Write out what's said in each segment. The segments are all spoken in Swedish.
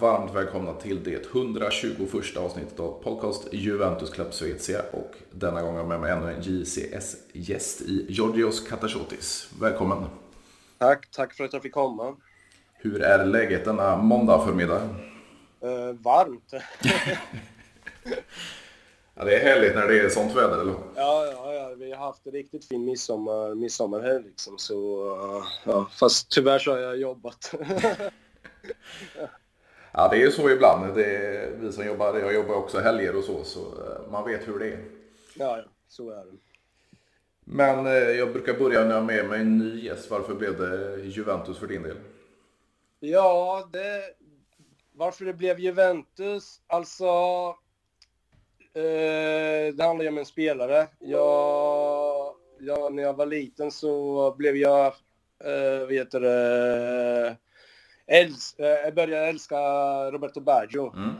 varmt välkomna till det 121 avsnittet av podcast Juventus Club Svezia och denna gång har jag med mig ännu en JCS-gäst i Georgios Katasotis. Välkommen! Tack, tack för att jag fick komma. Hur är läget denna måndag förmiddag? Uh, varmt. ja, det är härligt när det är sånt väder, eller Ja, ja, ja, vi har haft en riktigt fin midsommar, midsommarhelg liksom, så... Uh, ja, fast tyvärr så har jag jobbat. ja, det är ju så ibland. Det är vi som jobbar, jag jobbar också helger och så, så eh, man vet hur det är. Ja, så är det. Men eh, jag brukar börja när jag med mig en ny gäst. Varför blev det Juventus för din del? Ja, det, varför det blev Juventus? Alltså, eh, det handlar ju om en spelare. Jag, jag, när jag var liten så blev jag, eh, vet det, äls, eh, jag började älska Roberto Baggio. Mm.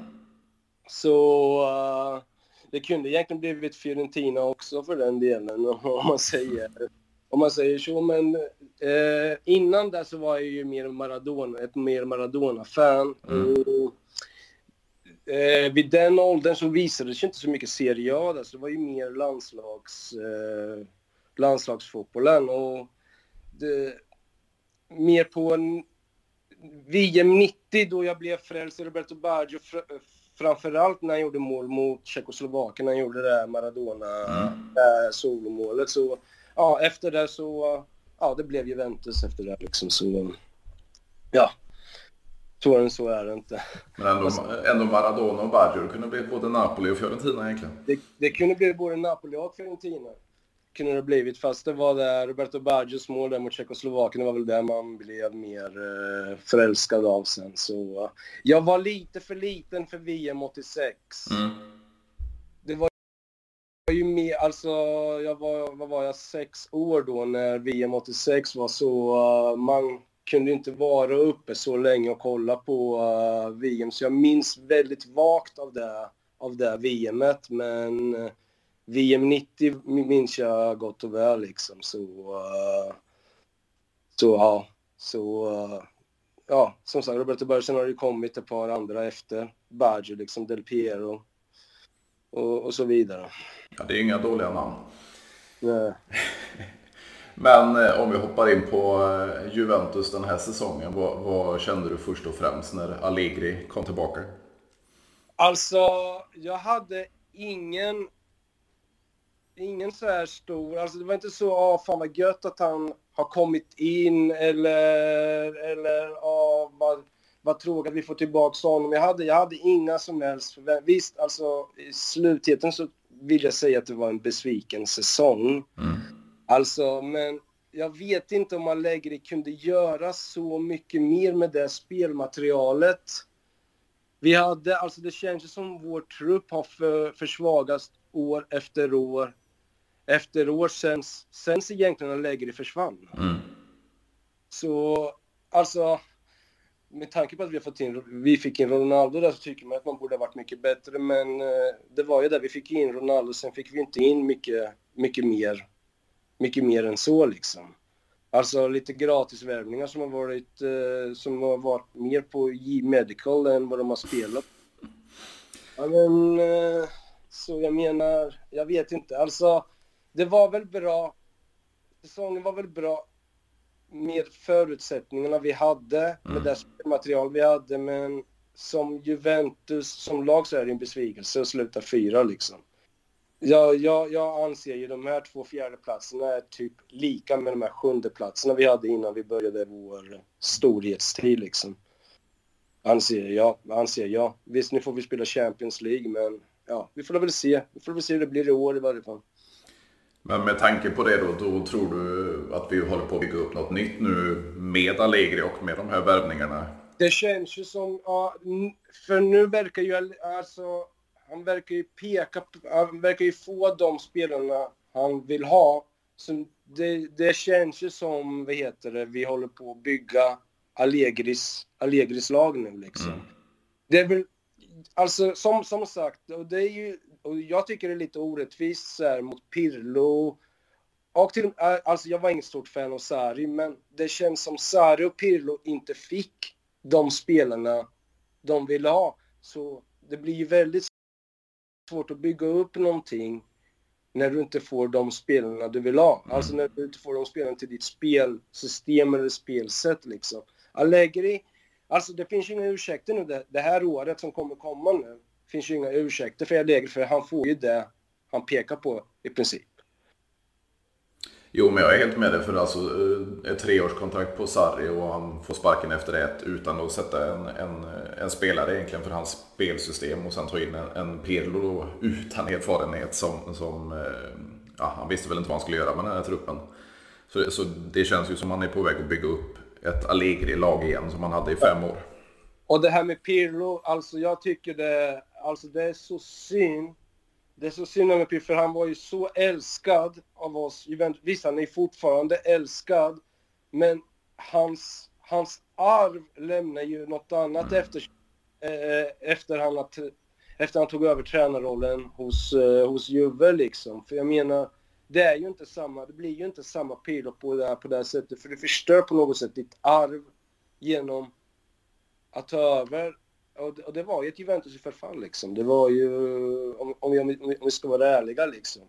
Så uh, det kunde egentligen blivit Fiorentina också för den delen, om man säger, om man säger så. Men eh, innan det så var jag ju mer Maradona, ett mer Maradona-fan. Mm. Eh, vid den åldern så visade det sig inte så mycket Serie A där, så det var ju mer landslags, eh, landslagsfotbollen. Och det, mer på en VM 90 då jag blev frälst i Roberto Baggio fr framförallt när han gjorde mål mot Tjeckoslovakien, när han gjorde det där Maradona mm. Så ja, efter det så, ja det blev Juventus efter det liksom så, ja. Svårare än så är det inte. Men ändå, alltså, ändå Maradona och Baggio, det kunde bli både Napoli och Fiorentina egentligen. Det, det kunde bli både Napoli och Fiorentina kunde det blivit. Fast det var där Roberto Baggios mål där mot Tjeckoslovakien, det var väl där man blev mer eh, förälskad av sen. Så jag var lite för liten för VM 86. Mm. Det var ju mer, alltså jag var, vad var jag, sex år då när VM 86 var så, uh, man kunde inte vara uppe så länge och kolla på uh, VM. Så jag minns väldigt vagt av det, av det VMet, men VM 90 minns jag gott och väl liksom. Så, uh, så ja, så uh, ja, som sagt, Roberto Bersen har ju kommit ett par andra efter. Baggio, liksom, Del Piero och, och så vidare. Ja, det är inga dåliga namn. Nej. Men eh, om vi hoppar in på eh, Juventus den här säsongen. Vad, vad, kände du först och främst när Allegri kom tillbaka? Alltså, jag hade ingen ingen så här stor, alltså det var inte så, ah fan vad gött att han har kommit in eller, eller ah vad, vad tråkigt att vi får tillbaka honom. Jag hade, jag hade inga som helst Visst, alltså i slutheten så vill jag säga att det var en besviken säsong. Mm. Alltså, men jag vet inte om Allegri kunde göra så mycket mer med det spelmaterialet. Vi hade, alltså det känns som vår trupp har för, försvagats år efter år efter år sen, sen egentligen Allegri försvann. Mm. Så alltså, med tanke på att vi har fått in, vi fick in Ronaldo där så tycker man att man borde ha varit mycket bättre. Men eh, det var ju där vi fick in Ronaldo, sen fick vi inte in mycket, mycket mer, mycket mer än så liksom. Alltså lite gratisvärvningar som har varit, eh, som har varit mer på J-Medical än vad de har spelat. Ja, men, eh, så jag menar, jag vet inte. Alltså, det var väl bra. Säsongen var väl bra med förutsättningarna vi hade, mm. med det material vi hade, men som Juventus, som lag så är det en besvikelse att sluta fyra liksom. Jag, jag, jag anser ju de här två fjärdeplatserna är typ lika med de här sjundeplatserna vi hade innan vi började vår storhetstid liksom. Anser jag, anser jag. Visst, nu får vi spela Champions League, men ja, vi får väl se. Vi får väl se hur det blir i år i varje fall. Men med tanke på det då, då tror du att vi håller på att bygga upp något nytt nu med Allegri och med de här värvningarna? Det känns ju som, ja, för nu verkar ju alltså, han verkar ju peka, han verkar ju få de spelarna han vill ha. Så det, det känns ju som, vad heter det, vi håller på att bygga Allegris, Allegris lag nu liksom. Mm. Det är väl, alltså som, som sagt, och det är ju och jag tycker det är lite orättvist så här, mot Pirlo. Och till, alltså jag var inget stort fan av Sarri, men det känns som Sarri och Pirlo inte fick de spelarna de vill ha. Så det blir ju väldigt svårt att bygga upp någonting när du inte får de spelarna du vill ha. Mm. Alltså när du inte får de spelarna till ditt spelsystem eller spelsätt liksom. Allegri, alltså det finns ju inga ursäkter nu det, det här året som kommer komma nu. Finns ju inga ursäkter för Allegri för han får ju det han pekar på i princip. Jo, men jag är helt med dig för alltså eh, ett treårskontrakt på Sarri och han får sparken efter ett utan att sätta en, en, en spelare egentligen för hans spelsystem och sen ta in en, en Pirlo då, utan erfarenhet som, som eh, ja, han visste väl inte vad han skulle göra med den här truppen. Så, så det känns ju som han är på väg att bygga upp ett Allegri-lag igen som han hade i fem år. Och det här med Pirlo, alltså jag tycker det, alltså det är så synd det är så synd om Pirlo för han var ju så älskad av oss. Visst, han är fortfarande älskad. Men hans, hans arv lämnar ju något annat efter, eh, efter, han, att, efter han tog över tränarrollen hos, eh, hos Juve liksom. För jag menar, det är ju inte samma, det blir ju inte samma Pirlo på det, här, på det här sättet. För du förstör på något sätt ditt arv genom att ta över och det, och det var ju ett Juventus i förfall liksom. Det var ju, om, om, vi, om vi ska vara ärliga liksom.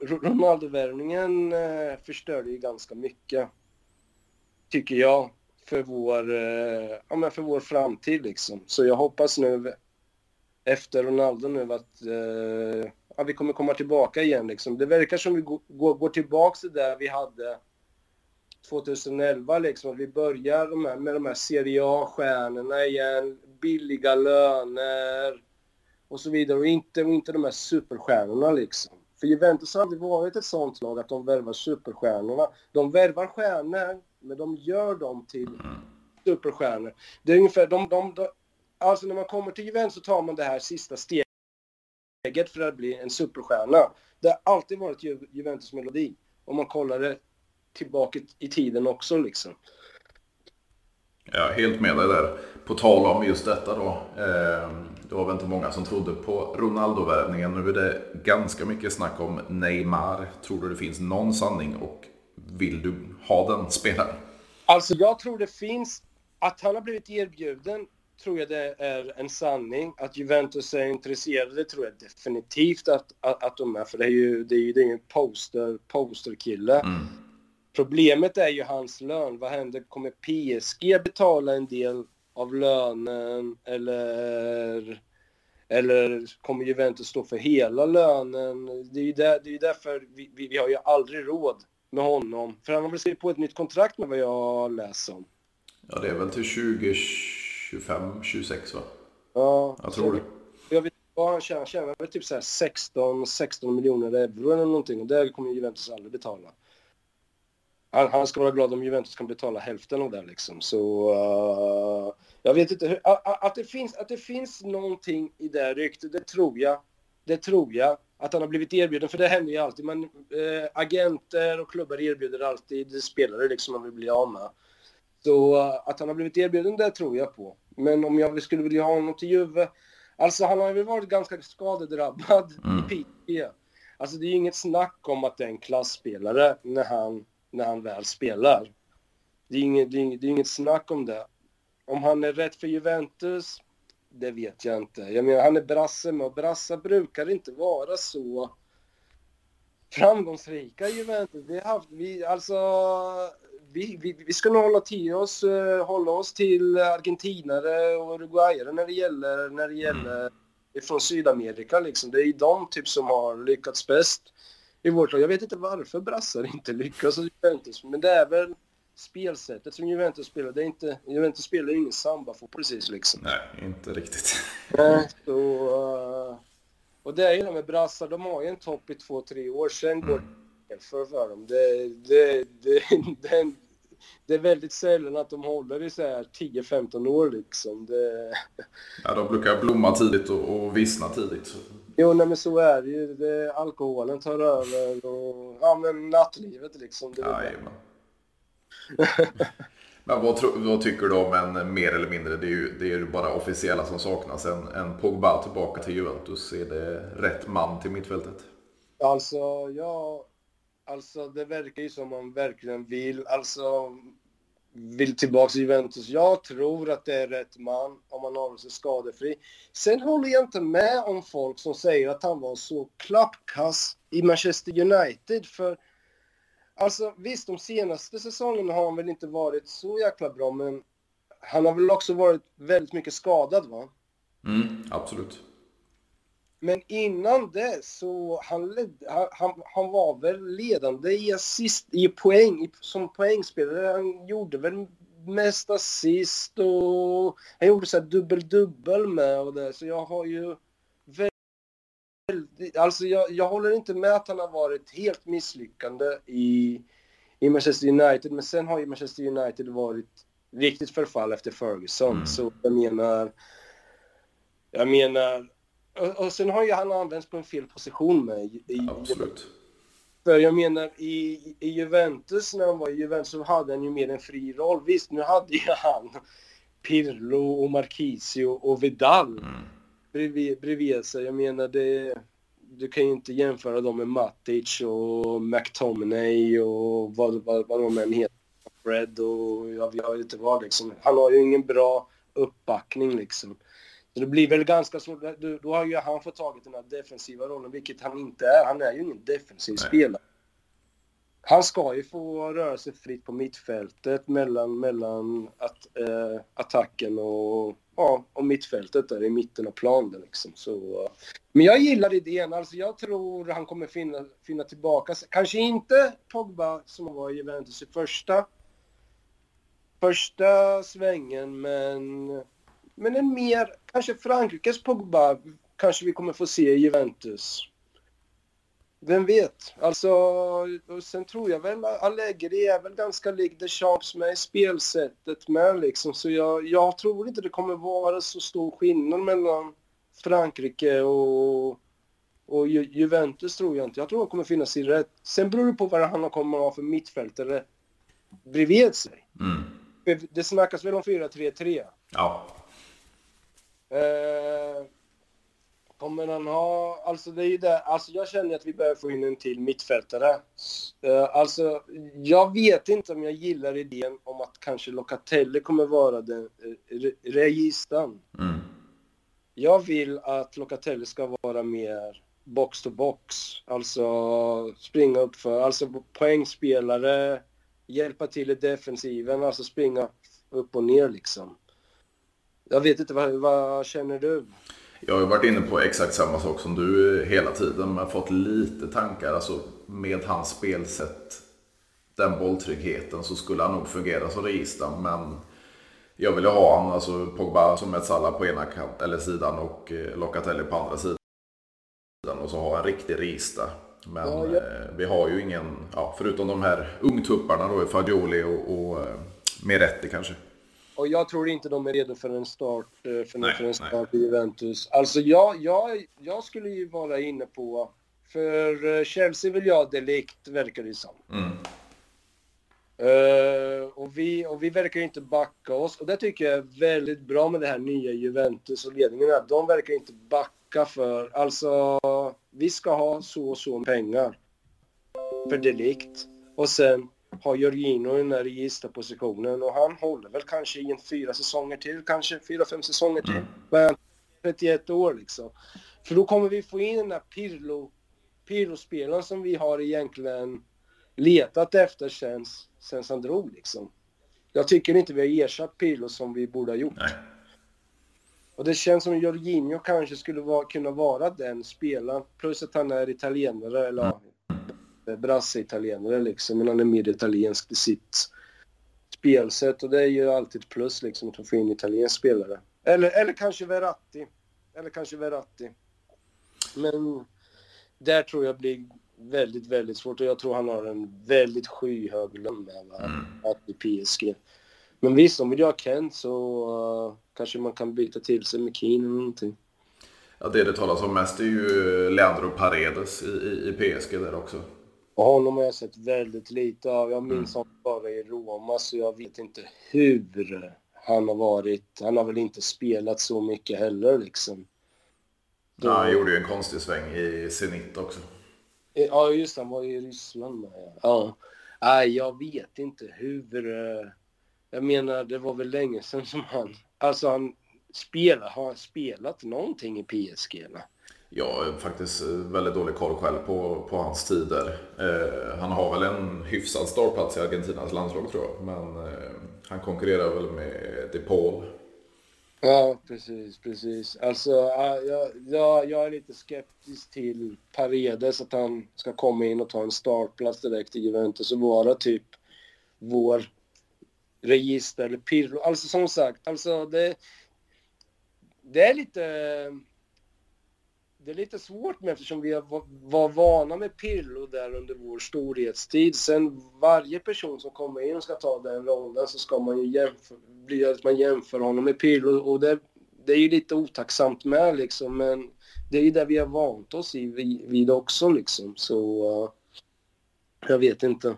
Ronaldo-värvningen eh, förstörde ju ganska mycket. Tycker jag. För vår, eh, ja, men för vår framtid liksom. Så jag hoppas nu efter Ronaldo nu att eh, ja, vi kommer komma tillbaka igen liksom. Det verkar som vi går, går tillbaka till där vi hade 2011 liksom, att vi börjar med de här Serie A-stjärnorna igen, billiga löner och så vidare och inte, och inte de här superstjärnorna liksom. För Juventus har aldrig varit ett sånt lag att de värvar superstjärnorna. De värvar stjärnor, men de gör dem till superstjärnor. Det är ungefär, de, de, de, alltså när man kommer till Juventus så tar man det här sista steget för att bli en superstjärna. Det har alltid varit Ju, Juventus melodi. Om man kollar det tillbaka i tiden också liksom. Ja, helt med dig där. På tal om just detta då. Eh, det var väl inte många som trodde på Ronaldo-värvningen. Nu är det ganska mycket snack om Neymar. Tror du det finns någon sanning och vill du ha den spelaren? Alltså jag tror det finns, att han har blivit erbjuden tror jag det är en sanning. Att Juventus är intresserade tror jag definitivt att, att, att de är. För det är ju, det är ju, det är ju en poster, posterkille. Mm. Problemet är ju hans lön. Vad händer? Kommer PSG betala en del av lönen eller, eller kommer Juventus stå för hela lönen? Det är ju, där, det är därför vi, vi, vi, har ju aldrig råd med honom. För han har väl skrivit på ett nytt kontrakt med vad jag läser om. Ja, det är väl till 2025, 26 va? Ja. Jag tror det. Jag vet vad han tjänar. Han tjänar väl typ så här 16, 16 miljoner euro eller någonting. Och det kommer Juventus aldrig betala han, han ska vara glad om Juventus kan betala hälften av det liksom. Så uh, jag vet inte hur, att, att, det finns, att det finns någonting i det ryktet, det tror jag. Det tror jag. Att han har blivit erbjuden, för det händer ju alltid. Men uh, agenter och klubbar erbjuder alltid spelare liksom man vill bli av med. Så uh, att han har blivit erbjuden, det tror jag på. Men om jag skulle vilja ha honom till Juve, alltså han har väl varit ganska skadedrabbad mm. i PSG. Alltså det är ju inget snack om att det är en klassspelare när han när han väl spelar. Det är, inget, det, är inget, det är inget snack om det. Om han är rätt för Juventus, det vet jag inte. Jag menar, han är brasse, men brassar brukar inte vara så framgångsrika i Juventus. Vi har haft, vi, alltså, vi, vi, vi ska nog hålla, till oss, uh, hålla oss till argentinare och uruguayare när det gäller, när det gäller mm. från Sydamerika liksom. Det är de typ som har lyckats bäst i vårt lag. Jag vet inte varför brassar inte lyckas hos Juventus, men det är väl spelsättet som Juventus spelar. Det är inte, Juventus spelar ju ingen samba-fotboll precis liksom. Nej, inte riktigt. Nej, så, uh, och det är ju det med brassar, de har ju en topp i två, tre år, sen går det för, för dem. Det, det, det, det, det är väldigt sällan att de håller i så här 10-15 år liksom. Det... Ja, de brukar blomma tidigt och, och vissna tidigt. Jo, nej, men så är det ju. Det, alkoholen tar över och ja, men nattlivet liksom. Det ja, men vad, tro, vad, tycker du om en mer eller mindre, det är ju, det är ju bara officiella som saknas, en, en Pogba tillbaka till Juventus. Är det rätt man till mittfältet? Alltså, ja, alltså det verkar ju som man verkligen vill. Alltså, vill tillbaka till Juventus. Jag tror att det är rätt man om han håller sig skadefri. Sen håller jag inte med om folk som säger att han var så klappkass i Manchester United. För alltså visst, de senaste säsongerna har han väl inte varit så jäkla bra, men han har väl också varit väldigt mycket skadad va? Mm, absolut. Men innan det så han, han, han var väl ledande i assist, i poäng, som poängspelare. Han gjorde väl mest assist och han gjorde så dubbel-dubbel med och det. Så jag har ju väldigt, alltså jag, jag håller inte med att han har varit helt misslyckande i, i Manchester United. Men sen har ju Manchester United varit riktigt förfall efter Ferguson. Mm. Så jag menar, jag menar och, och sen har ju han använts på en fel position med. I, Absolut. För jag menar, i, i Juventus, när han var i Juventus, så hade han ju mer en fri roll. Visst, nu hade ju han Pirlo och Marquisio och Vidal mm. bredvid, bredvid sig. Jag menar, det, du kan ju inte jämföra dem med Matic och McTominay och vad, vad, vad de än heter. Fred och jag vet inte vad liksom. Han har ju ingen bra uppbackning liksom. Så det blir väl ganska svårt. Då har ju han fått tagit den här defensiva rollen, vilket han inte är. Han är ju ingen defensiv Nej. spelare. Han ska ju få röra sig fritt på mittfältet mellan, mellan att, eh, attacken och, ja, och mittfältet där i mitten av planen. Liksom. Så, men jag gillar idén. Alltså jag tror han kommer finna, finna tillbaka. Kanske inte Pogba som var i Juventus i första, första svängen, men men en mer, kanske Frankrikes Pogba kanske vi kommer få se i Juventus. Vem vet? Alltså, och sen tror jag väl Allegri är väl ganska lik Deschamps med spelsättet med liksom. Så jag, jag tror inte det kommer vara så stor skillnad mellan Frankrike och, och Ju Juventus tror jag inte. Jag tror han kommer finna sig rätt. Sen beror det på vad han kommer ha för mittfältare bredvid sig. Mm. Det snackas väl om 4-3-3? Ja. Eh, kommer han ha... Alltså det är ju det. Alltså jag känner att vi behöver få in en till mittfältare. Eh, alltså jag vet inte om jag gillar idén om att kanske Locatelli kommer vara den eh, registern. Mm. Jag vill att Locatelli ska vara mer box to box. Alltså springa upp för, alltså poängspelare, hjälpa till i defensiven, alltså springa upp och ner liksom. Jag vet inte, vad, vad känner du? Jag har ju varit inne på exakt samma sak som du hela tiden, men fått lite tankar. Alltså med hans spelsätt, den bolltryggheten, så skulle han nog fungera som register. Men jag vill ju ha han, alltså Pogba som ett Salah på ena kant, eller sidan och eh, Locatelli på andra sidan. Och så ha en riktig register. Men ja, ja. Eh, vi har ju ingen, ja, förutom de här ungtupparna då, Fagioli och, och eh, Meretti kanske. Och jag tror inte de är redo för en start, eh, för, nej, för en start i Juventus. Alltså jag, jag, jag skulle ju vara inne på... För eh, Chelsea vill jag delikt, verkar det som. Mm. Uh, och, vi, och vi verkar inte backa oss. Och det tycker jag är väldigt bra med det här nya Juventus och ledningen. Här. De verkar inte backa för... Alltså, vi ska ha så och så pengar för delikt. Och sen har Jorginho i den här registerpositionen och han håller väl kanske i en fyra säsonger till, kanske fyra, fem säsonger till. Mm. 31 år liksom. För då kommer vi få in den där Pirlo, Pirlo-spelaren som vi har egentligen letat efter sen, sen han drog liksom. Jag tycker inte vi har ersatt Pirlo som vi borde ha gjort. Nej. Och det känns som Jorginho kanske skulle vara, kunna vara den spelaren. Plus att han är italienare, eller mm brasse-italienare liksom, men han är mer italiensk i sitt spelsätt och det är ju alltid ett plus liksom att få in italiensk spelare. Eller, eller kanske Verratti. Eller kanske Verratti. Men där tror jag blir väldigt, väldigt svårt och jag tror han har en väldigt skyhög lön med mm. att bli PSG. Men visst, om vi har Kent så uh, kanske man kan byta till sig med Keane eller någonting. Ja, det det talas om mest är ju Leandro Paredes i, i, i PSG där också. Och honom har jag sett väldigt lite av. Jag minns mm. honom bara i Roma, så jag vet inte hur han har varit. Han har väl inte spelat så mycket heller liksom. Då... Ja, han gjorde ju en konstig sväng i Zenit också. Ja, just det. Han var i Ryssland med. Ja. Nej, jag vet inte hur... Jag menar, det var väl länge sedan som han... Alltså han spelar, har han spelat någonting i PSG eller? Jag har faktiskt eh, väldigt dålig koll själv på, på hans tider. Eh, han har väl en hyfsad startplats i Argentinas landslag tror jag. Men eh, han konkurrerar väl med De Paul. Ja, precis, precis. Alltså, jag, jag, jag är lite skeptisk till Paredes, att han ska komma in och ta en startplats direkt i Juventus och vara typ vår register eller Pirlo. Alltså som sagt, alltså det, det är lite det är lite svårt med eftersom vi var vana med Pirlo där under vår storhetstid. Sen varje person som kommer in och ska ta den rollen så ska man ju jämföra, bli att man jämför honom med Pirlo och det, det är ju lite otacksamt med liksom men det är ju det vi har vant oss i vid också liksom så uh, jag vet inte.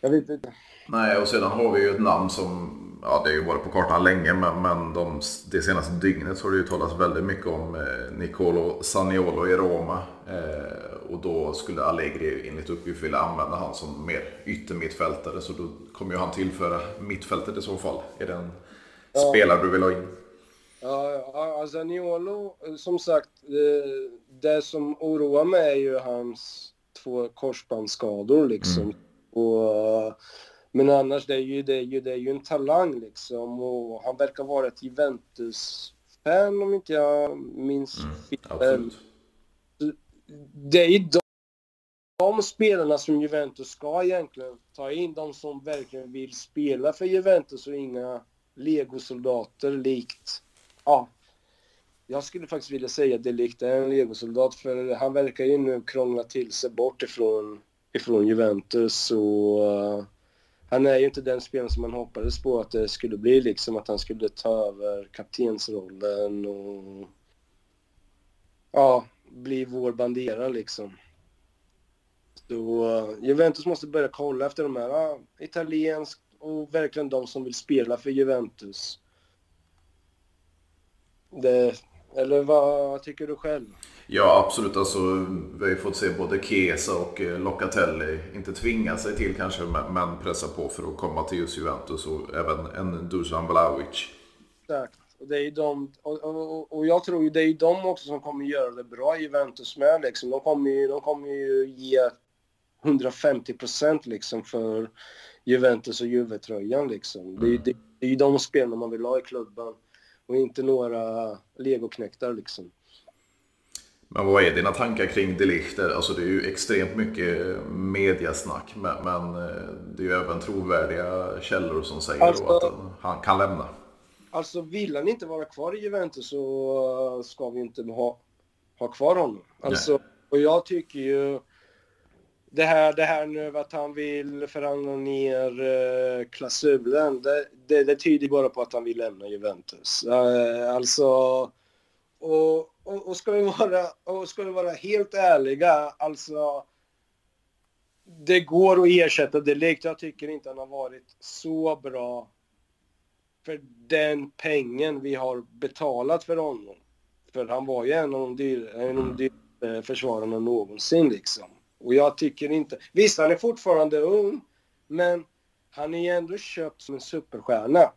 Jag vet inte. Nej och sedan har vi ju ett namn som ja, det har ju varit på kartan länge, men, men de, det senaste dygnet så har det ju talats väldigt mycket om eh, Nicolo Saniolo i Roma. Eh, och då skulle Allegri enligt uppgift vilja använda han som mer yttermittfältare, så då kommer ju han tillföra mittfältet i så fall. Är det en ja. spelare du vill ha in? Ja, alltså Saniolo, som sagt, eh, det som oroar mig är ju hans två korsbandsskador liksom. Mm. Och men annars, det är ju, det är ju, det är ju en talang liksom. Och han verkar vara ett Juventus-fan om inte jag minns mm, fel. Det är ju de, de spelarna som Juventus ska egentligen ta in, de som verkligen vill spela för Juventus och inga legosoldater likt, ja, jag skulle faktiskt vilja säga att det likt är en legosoldat för han verkar ju nu krångla till sig bort ifrån, ifrån Juventus och han är ju inte den spelaren som man hoppades på att det skulle bli liksom att han skulle ta över kaptensrollen och ja, bli vår bandera liksom. Så eh, Juventus måste börja kolla efter de här ja, italiensk och verkligen de som vill spela för Juventus. Det, eller vad tycker du själv? Ja, absolut. Alltså, vi har ju fått se både Chiesa och eh, Locatelli, inte tvinga sig till kanske, men pressa på för att komma till just Juventus och även en Dusan Vlahovic. Exakt. Och, det är de, och, och, och, jag tror ju det är de också som kommer göra det bra i Juventus med. Liksom. De, kommer ju, de kommer ju ge 150 procent liksom för Juventus och Juve-tröjan. Liksom. Det, är, mm. det, det är ju de spelarna man vill ha i klubben och inte några legoknäktar liksom. Men vad är dina tankar kring Delichter? Alltså det är ju extremt mycket mediasnack men, eh, det är ju även trovärdiga källor som säger alltså, att han kan lämna. Alltså vill han inte vara kvar i Juventus så ska vi inte ha, ha kvar honom. Alltså, och jag tycker ju det här, det här nu att han vill förhandla ner uh, klausulen, det, det, det tyder bara på att han vill lämna Juventus. Uh, alltså, och, och, och, ska vi vara, och ska vi vara helt ärliga, alltså det går att ersätta Delict. Jag tycker inte han har varit så bra för den pengen vi har betalat för honom. För han var ju en av de dyraste dyr, eh, försvararna någonsin liksom. Och jag tycker inte... Visst, han är fortfarande ung, men han är ju ändå köpt som en superstjärna.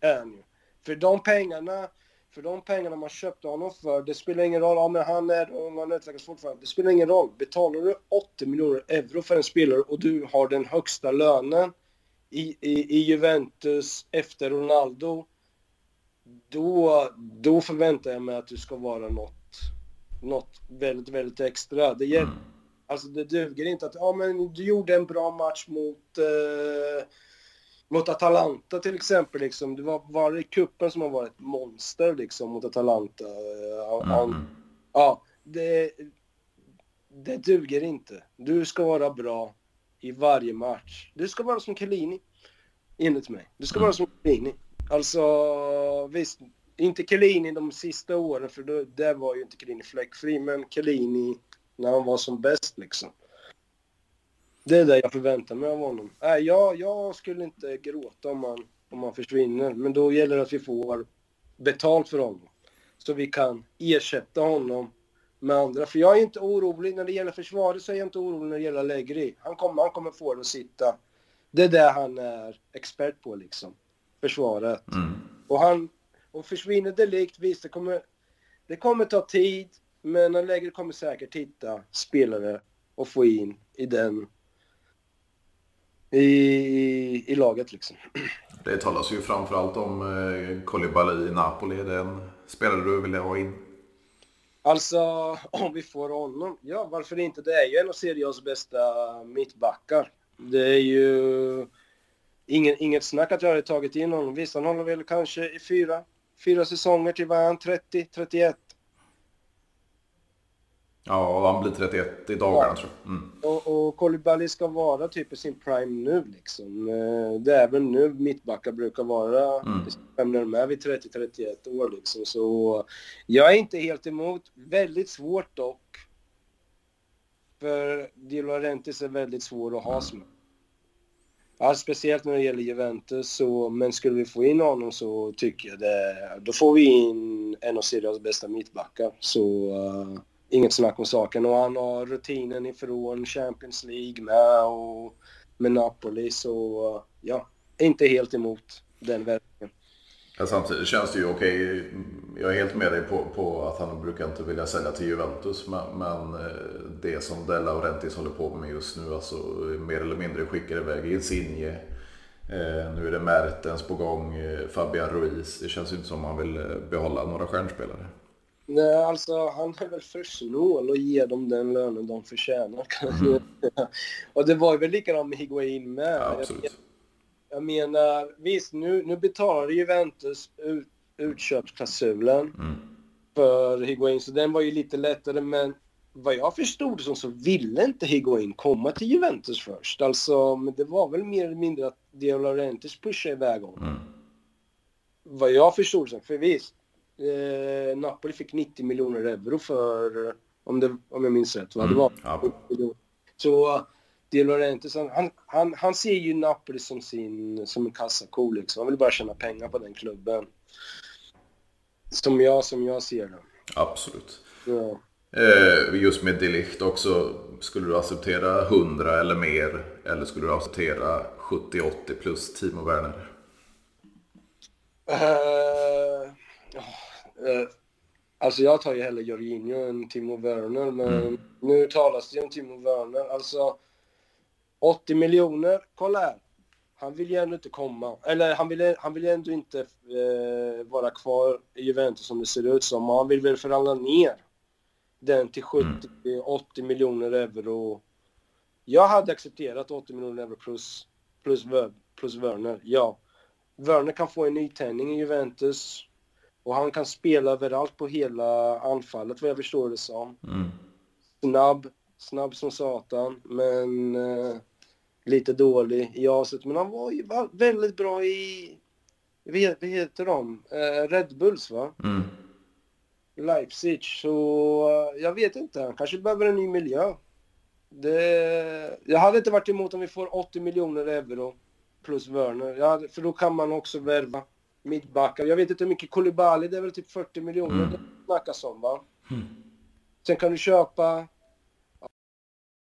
Är han ju. För de pengarna, för de pengarna man köpte honom för, det spelar ingen roll, ja men han är ung, han utvecklas fortfarande. Det spelar ingen roll. Betalar du 80 miljoner euro för en spelare och du har den högsta lönen i, i, i Juventus efter Ronaldo, då, då förväntar jag mig att du ska vara något något väldigt, väldigt extra. Det, hjälp, mm. alltså det duger inte att ja, men du gjorde en bra match mot, eh, mot Atalanta till exempel. Liksom. Det var, var det kuppen som har varit ett monster liksom, mot Atalanta. Mm. Ja, det, det duger inte. Du ska vara bra i varje match. Du ska vara som Kellini, enligt mig. Du ska vara som Kellini. Alltså, visst, inte Kellini de sista åren, för då, där var ju inte Kellini fläckfri, men Kellini när han var som bäst liksom. Det är det jag förväntar mig av honom. Äh, jag, jag skulle inte gråta om han, om han försvinner, men då gäller det att vi får betalt för honom. Så vi kan ersätta honom med andra. För jag är inte orolig när det gäller försvaret, så är jag inte orolig när det gäller Allegri. Han kommer, han kommer få det att sitta Det är det han är expert på liksom. Försvaret. Mm. Och han, och försvinner Delikt, visst det kommer, det kommer ta tid, men Allegri kommer säkert hitta spelare och få in i den, i, i laget liksom. Det talas ju framförallt om eh, Kolibali i Napoli. Det är en spelare du vill ha in? Alltså, om vi får honom? Ja, varför inte? Det är ju en av Serios bästa mittbackar. Det är ju ingen, inget snack att jag hade tagit in honom. Visst, han håller väl kanske i fyra, fyra säsonger till vad han 30, 31. Ja, han blir 31 i dagarna ja. tror jag. Mm. Och, och Kolibali ska vara typ i sin prime nu liksom. Eh, det är väl nu mittbackar brukar vara. Mm. När de är vid 30-31 år liksom. Så jag är inte helt emot. Väldigt svårt dock. För Di Laurentiis är väldigt svår att ha som. Ja, speciellt när det gäller Juventus. Så, men skulle vi få in honom så tycker jag det... Då får vi in en av Serias bästa mittbackar. Så... Uh, inget snack om saken. Och han har rutinen ifrån Champions League med och med Napoli. Så ja, inte helt emot den värvningen. Ja, samtidigt känns det ju okej. Jag är helt med dig på, på att han brukar inte vilja sälja till Juventus. Men, men eh, det som De Laurentiis håller på med just nu, alltså mer eller mindre skickar iväg Insigne. Eh, nu är det Mertens på gång, eh, Fabian Ruiz. Det känns ju inte som att vill eh, behålla några stjärnspelare. Nej, alltså han är väl för snål och ger dem den lönen de förtjänar. Mm. och det var väl likadant med Higuain med. Ja, jag, jag, menar, visst nu, nu betalar Juventus ut, utköpsklausulen mm. för Higuain, så den var ju lite lättare, men vad jag förstod som så ville inte Higuain komma till Juventus först. Alltså, men det var väl mer eller mindre att Di Laurentiis pushade iväg honom. Mm. Vad jag förstod som, för visst, eh, Napoli fick 90 miljoner euro för, om, det, om jag minns rätt, vad det mm, var. Ja. Så Di Laurentiis, han, han, han ser ju Napoli som, sin, som en kassako liksom. Han vill bara tjäna pengar på den klubben. Som jag, som jag ser det. Absolut. Ja. Eh, just med Delicht också, skulle du acceptera 100 eller mer? Eller skulle du acceptera 70-80 plus Timo Werner? Uh, Eh, alltså jag tar ju hellre Jorginho än Timo Werner, men mm. nu talas det om Timo Werner. Alltså 80 miljoner, kolla här. Han vill ju ändå inte komma, eller han vill, han vill ju ändå inte eh, vara kvar i Juventus som det ser ut som. Han vill väl förhandla ner den till 70-80 mm. miljoner euro. Jag hade accepterat 80 miljoner euro plus, plus, plus Werner, ja. Werner kan få en nytändning i Juventus. Och han kan spela överallt på hela anfallet vad jag förstår det som. Mm. Snabb, snabb som satan, men eh, lite dålig i aset. Men han var ju väldigt bra i, vad heter de? Eh, Red Bulls va? Mm. Leipzig, så uh, jag vet inte. Han kanske behöver en ny miljö. Det, jag hade inte varit emot om vi får 80 miljoner euro plus Werner. Hade, för då kan man också värva mittbackar. Jag vet inte hur mycket Kolibali, det är väl typ 40 miljoner mm. det snackas om va? Mm. Sen kan du köpa...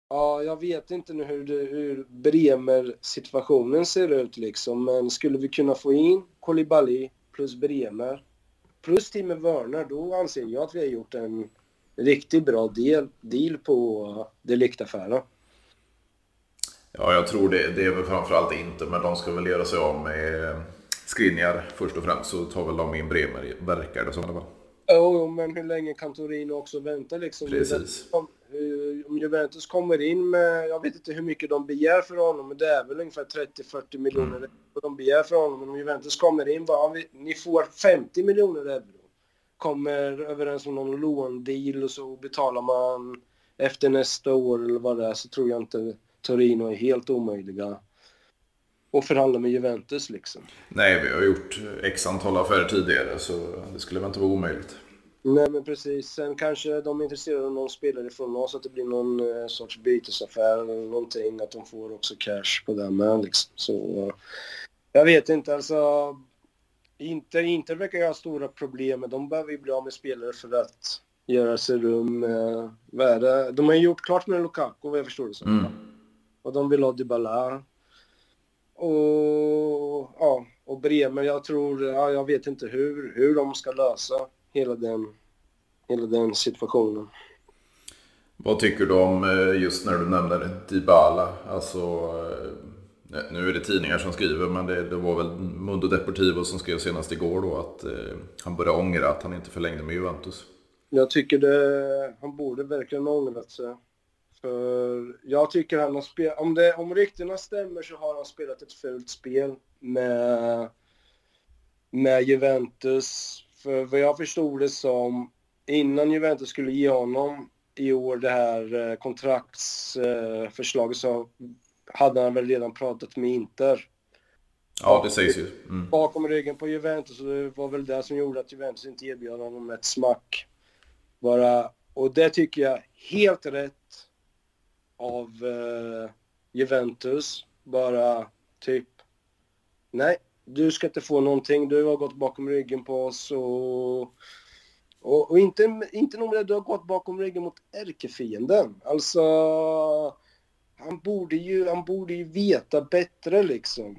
Ja, jag vet inte nu hur, det, hur Bremer-situationen ser ut liksom, men skulle vi kunna få in Kolibali plus Bremer plus Timo Werner, då anser jag att vi har gjort en riktigt bra del, deal på Delict-affären. Ja, jag tror det, det är väl framförallt inte, men de ska väl göra sig av med Skriniar först och främst så tar väl de in Bremer, verkar det som det var. Jo, men hur länge kan Torino också vänta liksom? Precis. Om, om Juventus kommer in med, jag vet inte hur mycket de begär för honom, men det är väl ungefär 30-40 miljoner mm. de begär för honom. Men om Juventus kommer in bara, ni får 50 miljoner euro. Kommer överens om någon låndeal och så betalar man efter nästa år eller vad det är så tror jag inte Torino är helt omöjliga och förhandla med Juventus liksom. Nej, vi har gjort x antal affärer tidigare så det skulle väl inte vara omöjligt. Nej men precis. Sen kanske de är intresserade av någon spelare från oss, att det blir någon eh, sorts bytesaffär eller någonting, att de får också cash på det med liksom. Så jag vet inte alltså. Inter, Inter verkar ha stora problem, men de behöver ju bli av med spelare för att göra sig rum. Eh, vad De har ju gjort klart med Lukaku vad jag förstår det som. Mm. Och de vill ha Dybala. Och, ja, och Bremer, jag tror, ja, jag vet inte hur, hur de ska lösa hela den, hela den situationen. Vad tycker du om eh, just när du nämner Dybala? Alltså, eh, nu är det tidningar som skriver, men det, det var väl Mundo Deportivo som skrev senast igår då att eh, han började ångra att han inte förlängde med Juventus. Jag tycker det, han borde verkligen ångrat sig. För jag tycker han har spelat, om, det, om ryktena stämmer så har han spelat ett fult spel med, med Juventus. För vad jag förstod det som, innan Juventus skulle ge honom i år det här eh, kontraktsförslaget så hade han väl redan pratat med Inter. Ja, det sägs ju. Mm. Bakom ryggen på Juventus, och det var väl det som gjorde att Juventus inte erbjöd honom ett smack. Bara, och det tycker jag helt rätt av eh, Juventus. Bara typ, nej, du ska inte få någonting. Du har gått bakom ryggen på oss och, och, och inte, inte nog med det, du har gått bakom ryggen mot ärkefienden. Alltså, han borde ju, han borde ju veta bättre liksom.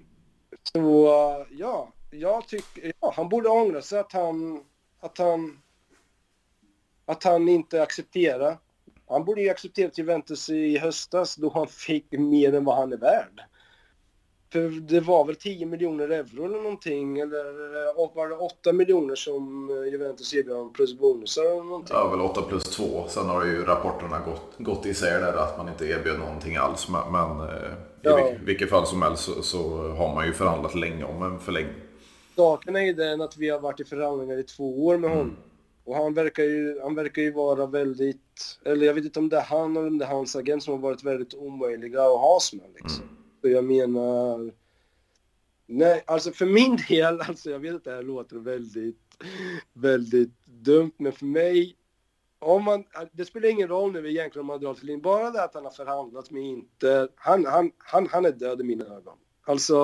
Så ja, jag tycker, ja, han borde ångra sig att han, att han, att han inte accepterar. Han borde ju accepterat Juventus i höstas då han fick mer än vad han är värd. För det var väl 10 miljoner euro eller någonting, eller var det 8 miljoner som Juventus erbjöd plus bonusar eller någonting? Ja, väl 8 plus 2. Sen har ju rapporterna gått, gått isär där att man inte erbjöd någonting alls. Men, men eh, ja. i vilket fall som helst så, så, har man ju förhandlat länge om en förlängning. Saken är ju den att vi har varit i förhandlingar i två år med honom. Mm. Och han verkar, ju, han verkar ju vara väldigt, eller jag vet inte om det är han eller om det är hans agent som har varit väldigt omöjliga att ha med liksom. Mm. Så jag menar... Nej, alltså för min del, alltså jag vet att det här låter väldigt, väldigt dumt, men för mig, om man, det spelar ingen roll nu egentligen om man drar till in, bara det att han har förhandlat med Inter, han, han, han, han är död i mina ögon. Alltså,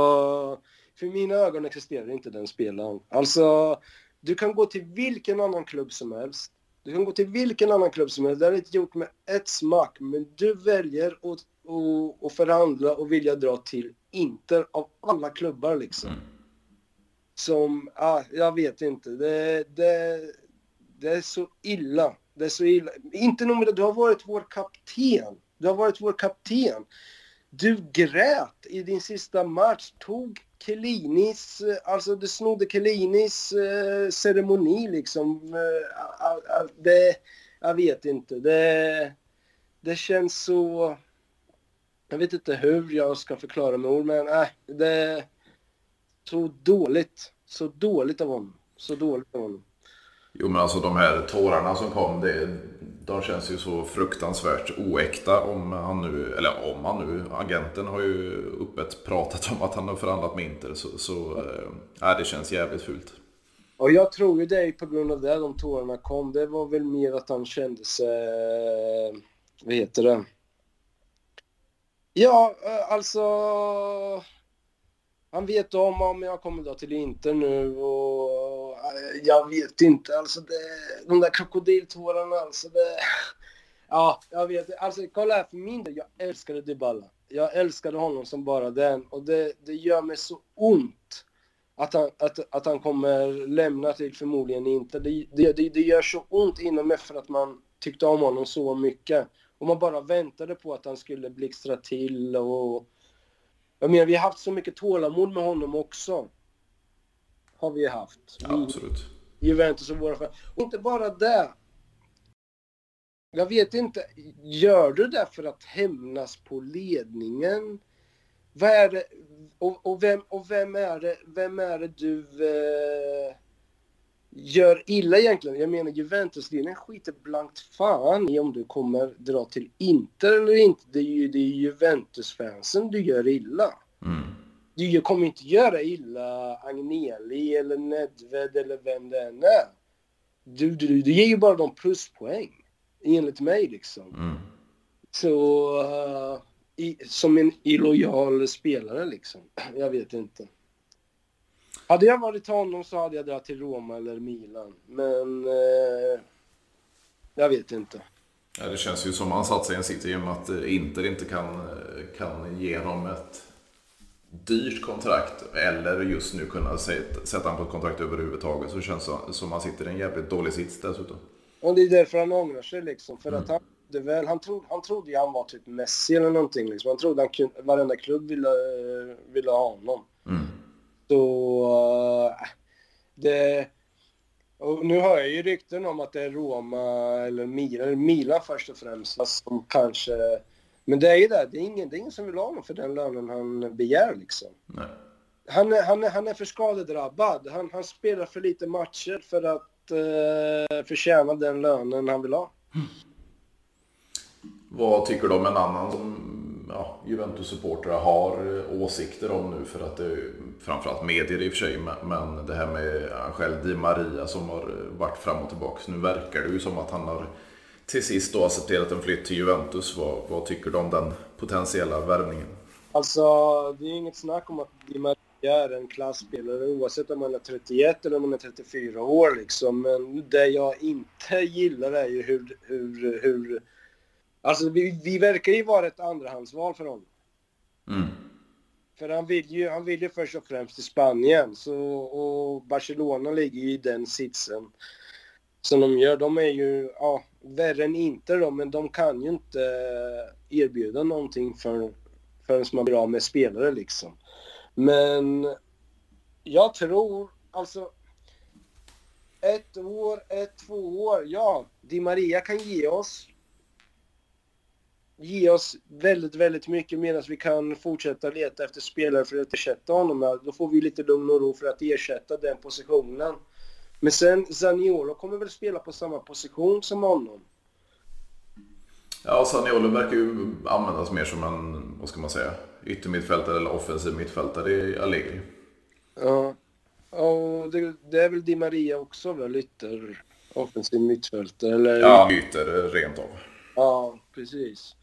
för mina ögon existerar inte den spelaren. Alltså, du kan gå till vilken annan klubb som helst. Du kan gå till vilken annan klubb som helst. Det är inte gjort med ett smack, men du väljer att och, och förhandla och vilja dra till Inter av alla klubbar liksom. Mm. Som, ah, jag vet inte. Det, det, det är så illa. Det är så illa. Inte nog med det, du har varit vår kapten. Du har varit vår kapten. Du grät i din sista match, tog Kellinis, eh, alltså du snodde Kellinis eh, ceremoni liksom. Eh, det, jag vet inte, det, det känns så jag vet inte hur jag ska förklara med ord, men äh, det så dåligt. Så dåligt av honom. Så dåligt av honom. Jo men alltså de här tårarna som kom, det, de känns ju så fruktansvärt oäkta om han nu, eller om han nu, agenten har ju öppet pratat om att han har förhandlat med Inter så, så eh, äh, det känns jävligt fult. Och jag tror ju det är på grund av det de tårarna kom. Det var väl mer att han kände sig, eh, vad heter det, Ja, eh, alltså... Han vet om om jag kommer då till Inter nu och jag vet inte alltså det, de där krokodiltårarna alltså det... Ja, jag vet Alltså kolla här för min del, jag älskade Dybala. Jag älskade honom som bara den och det, det gör mig så ont att han, att, att han kommer lämna till förmodligen inte. Det, det, det gör så ont inom mig för att man tyckte om honom så mycket. Och man bara väntade på att han skulle blixtra till och... Jag menar, vi har haft så mycket tålamod med honom också. Har vi haft. Ja, absolut. Juventus och våra Och inte bara det. Jag vet inte, gör du det för att hämnas på ledningen? Vad är det, och, och, vem, och vem är det, vem är det du eh, gör illa egentligen. Jag menar Juventus-ledningen skiter blankt fan i om du kommer dra till Inter eller inte. Det är ju det är Juventus-fansen du gör illa. Du kommer inte göra illa Agnelli eller Nedved eller vem det än är. Du, du, du ger ju bara dem pluspoäng. Enligt mig liksom. Mm. Så... Uh, i, som en illojal spelare liksom. Jag vet inte. Hade jag varit honom så hade jag dragit till Roma eller Milan. Men... Eh, jag vet inte. Ja, det känns ju som han satt sig i en city i och med att Inter inte kan, kan ge honom ett dyrt kontrakt eller just nu kunna sätta honom på ett kontrakt överhuvudtaget så känns det som att han sitter i en jävligt dålig sits dessutom. Och det är därför han ångrar sig liksom. För mm. att han, det väl, han, trodde, han trodde ju han var typ Messi eller någonting liksom. Han trodde att varenda klubb ville, ville ha honom. Mm. Så... Äh, det... Och nu hör jag ju rykten om att det är Roma eller Milan, eller Milan först och främst, som kanske... Men det är ju det, det är ingen, det är ingen som vill ha honom för den lönen han begär liksom. Nej. Han, är, han, är, han är för skadedrabbad. Han, han spelar för lite matcher för att uh, förtjäna den lönen han vill ha. Mm. Vad tycker du om en annan som ja, Juventus-supportrar har eh, åsikter om nu för att det är framförallt medier i och för sig, men det här med Angel Di Maria som har eh, varit fram och tillbaka. Nu verkar det ju som att han har till sist då accepterat en flytt till Juventus. Vad, vad tycker du om den potentiella värvningen? Alltså, det är inget snack om att Di Maria är en klassspelare oavsett om man är 31 eller om man är 34 år liksom. Men det jag inte gillar är ju hur, hur, hur Alltså vi, vi verkar ju vara ett andrahandsval för honom. Mm. För han vill, ju, han vill ju först och främst till Spanien. Så, och Barcelona ligger ju i den sitsen som de gör. De är ju, ja, värre än inte då, men de kan ju inte erbjuda någonting för, förrän man blir av med spelare liksom. Men jag tror, alltså ett år, ett, två år, ja, Di Maria kan ge oss ge oss väldigt, väldigt mycket medan vi kan fortsätta leta efter spelare för att ersätta honom. Då får vi lite lugn och ro för att ersätta den positionen. Men sen Zaniolo kommer väl spela på samma position som honom. Ja, Zaniolo verkar ju användas mer som en, vad ska man säga, yttermittfältare eller offensiv mittfältare i Allegri. Ja, och det, det, är väl Di Maria också väl, ytter, offensiv mittfältare? Eller... Ja, ytter rent av. Ja, precis.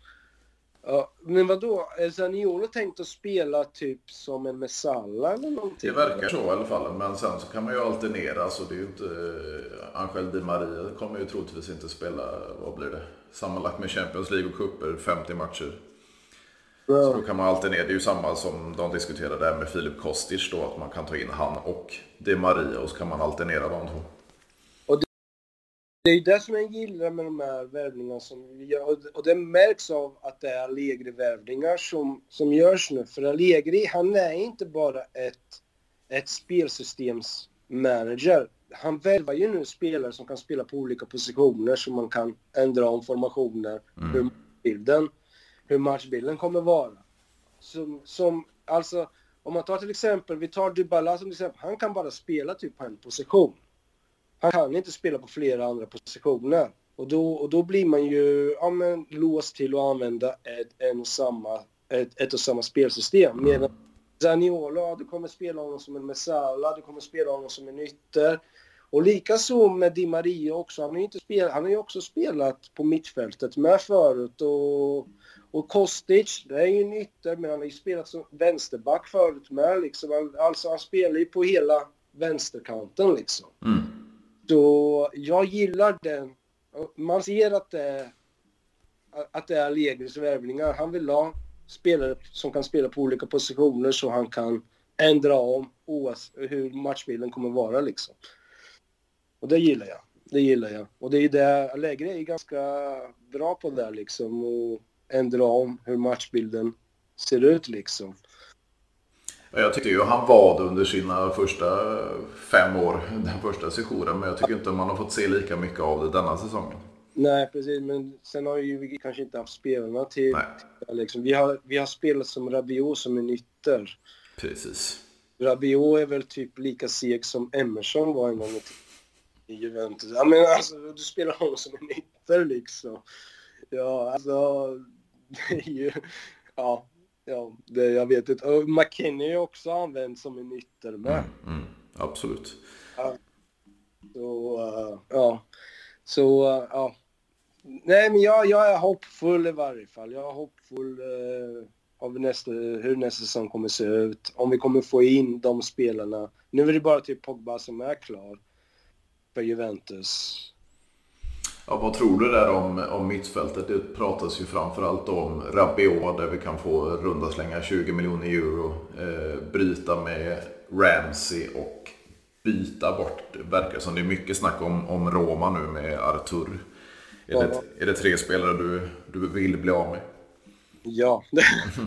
Ja, men vadå? Zaniolo tänkt att spela typ som en Messalla eller någonting? Det verkar så i alla fall. Men sen så kan man ju alternera. Så det är ju inte... Eh, Angel Di Maria kommer ju troligtvis inte spela, vad blir det? Sammanlagt med Champions League och cuper, 50 matcher. Ja. Så då kan man alternera. Det är ju samma som de diskuterade där med Filip Kostic då. Att man kan ta in han och Di Maria och så kan man alternera de två. Det är det som jag gillar med de här värvningarna som vi gör. Och det märks av att det är Allegri-värvningar som, som görs nu. För Allegri, han är inte bara ett, ett spelsystemsmanager. Han värvar ju nu spelare som kan spela på olika positioner så man kan ändra om formationer, mm. hur, matchbilden, hur matchbilden kommer vara. Som, som, alltså, om man tar till exempel, vi tar Dybala som till exempel, han kan bara spela typ på en position. Han kan inte spela på flera andra positioner. Och då, och då blir man ju ja, men, låst till att använda ett, en och samma, ett, ett och samma spelsystem. Mm. Medan Zaniolo, du kommer spela honom som en Messala, du kommer spela honom som en ytter. Och likaså med Di Maria också. Han har ju, inte spelat, han har ju också spelat på mittfältet med förut. Och, och Kostic, det är ju en ytter, men han har ju spelat som vänsterback förut med. Liksom. Alltså han spelar ju på hela vänsterkanten liksom. Mm. Så jag gillar den. Man ser att det är, att det är Allegris värvningar. Han vill ha spelare som kan spela på olika positioner så han kan ändra om oavsett hur matchbilden kommer vara liksom. Och det gillar jag. Det gillar jag. Och det är ju det, Allegri är ganska bra på det liksom. Och ändra om hur matchbilden ser ut liksom. Jag tyckte ju han var det under sina första fem år, den första sessionen. Men jag tycker inte man har fått se lika mycket av det denna säsongen. Nej, precis. Men sen har ju vi kanske inte haft spelarna till... Liksom. Vi, har, vi har spelat som Rabiot som en ytter. Precis. Rabiot är väl typ lika seg som Emerson var en gång i Juventus. Ja, men alltså, du spelar honom som en ytter liksom. Ja, alltså... Det är ju... Ja, Ja, det, jag vet inte. McKinney är också använd som en ytter med. Mm, mm, absolut. Ja. Så, uh, ja. Så, uh, ja. Nej, men jag, jag är hoppfull i varje fall. Jag är hoppfull uh, av nästa, hur nästa säsong kommer se ut. Om vi kommer få in de spelarna. Nu är det bara typ Pogba som är klar för Juventus. Ja, vad tror du där om, om mittfältet? Det pratas ju framförallt om Rabiot där vi kan få runda slänga 20 miljoner euro. Eh, bryta med Ramsey och byta bort. Det verkar som det är mycket snack om, om Roma nu med Artur. Är, ja. det, är det tre spelare du, du vill bli av med? Ja.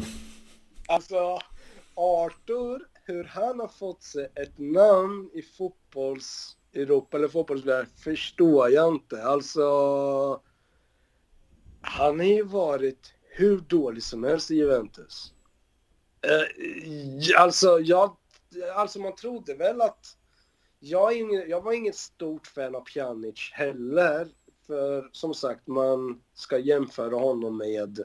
alltså, Artur, hur han har fått sig ett namn i fotbolls Europa eller fotbollsvärld förstår jag inte. Alltså, han har ju varit hur dålig som helst i Juventus. Eh, alltså, jag, alltså man trodde väl att... Jag, ingen, jag var inget stort fan av Pjanic heller. För som sagt, man ska jämföra honom med